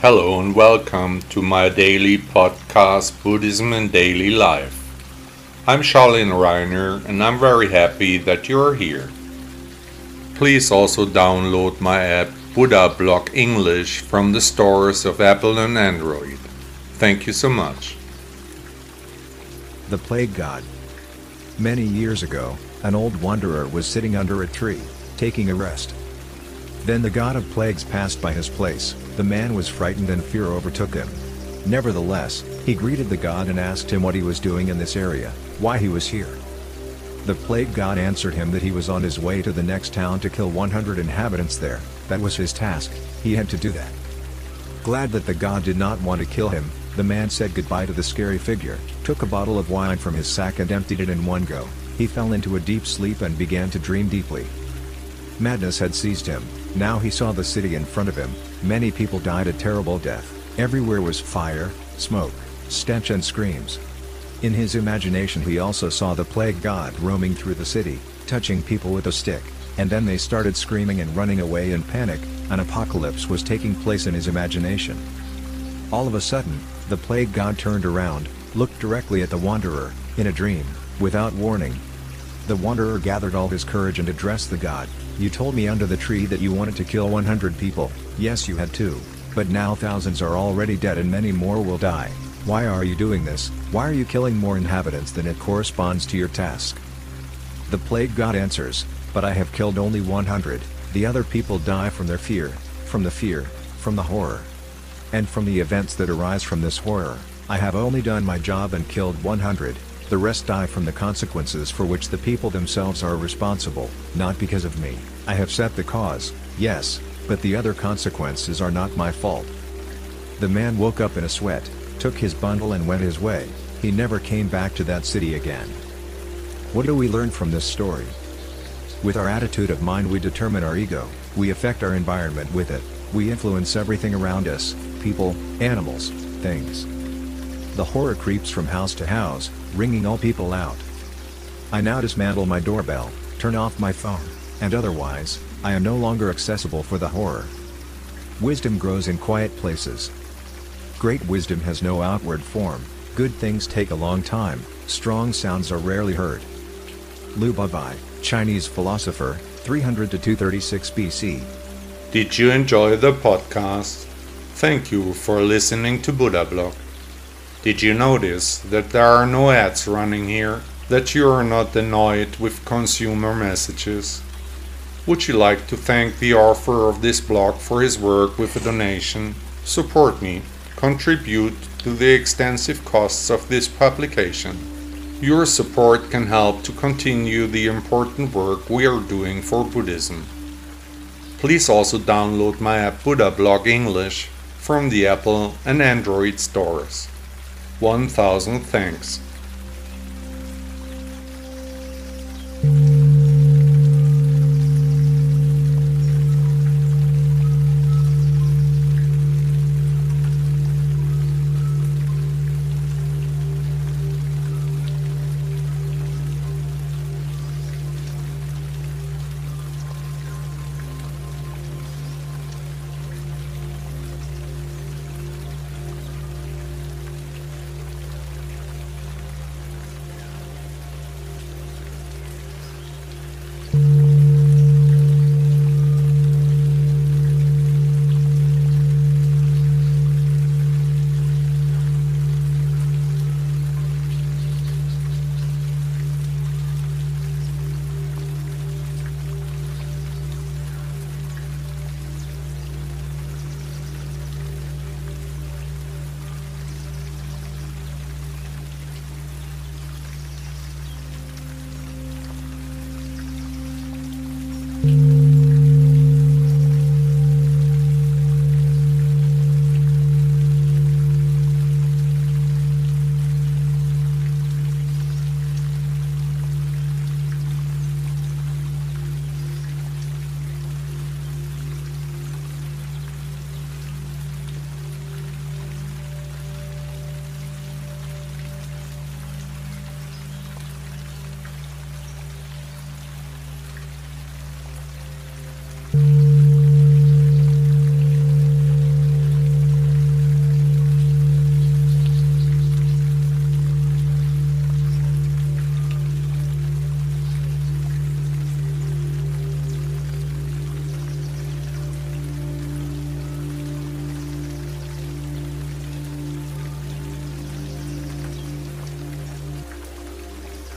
Hello and welcome to my daily podcast, Buddhism and Daily Life. I'm Charlene Reiner and I'm very happy that you are here. Please also download my app Buddha Blog English from the stores of Apple and Android. Thank you so much. The Plague God. Many years ago, an old wanderer was sitting under a tree, taking a rest. Then the god of plagues passed by his place, the man was frightened and fear overtook him. Nevertheless, he greeted the god and asked him what he was doing in this area, why he was here. The plague god answered him that he was on his way to the next town to kill 100 inhabitants there, that was his task, he had to do that. Glad that the god did not want to kill him, the man said goodbye to the scary figure, took a bottle of wine from his sack and emptied it in one go, he fell into a deep sleep and began to dream deeply. Madness had seized him, now he saw the city in front of him, many people died a terrible death, everywhere was fire, smoke, stench and screams. In his imagination he also saw the plague god roaming through the city, touching people with a stick, and then they started screaming and running away in panic, an apocalypse was taking place in his imagination. All of a sudden, the plague god turned around, looked directly at the wanderer, in a dream, without warning. The wanderer gathered all his courage and addressed the god, you told me under the tree that you wanted to kill 100 people, yes you had to, but now thousands are already dead and many more will die. Why are you doing this, why are you killing more inhabitants than it corresponds to your task? The plague god answers, but I have killed only 100, the other people die from their fear, from the fear, from the horror. And from the events that arise from this horror, I have only done my job and killed 100, the rest die from the consequences for which the people themselves are responsible, not because of me. I have set the cause, yes, but the other consequences are not my fault. The man woke up in a sweat, took his bundle and went his way, he never came back to that city again. What do we learn from this story? With our attitude of mind we determine our ego, we affect our environment with it, we influence everything around us, people, animals, things. The horror creeps from house to house, ringing all people out. I now dismantle my doorbell, turn off my phone, and otherwise, I am no longer accessible for the horror. Wisdom grows in quiet places. Great wisdom has no outward form, good things take a long time, strong sounds are rarely heard. Liu Babai, Chinese philosopher, 300 to 236 BC. Did you enjoy the podcast? Thank you for listening to Buddha Blog. Did you notice that there are no ads running here? That you are not annoyed with consumer messages? Would you like to thank the author of this blog for his work with a donation? Support me. Contribute to the extensive costs of this publication. Your support can help to continue the important work we are doing for Buddhism. Please also download my app Buddha Blog English from the Apple and Android stores. 1000 thanks.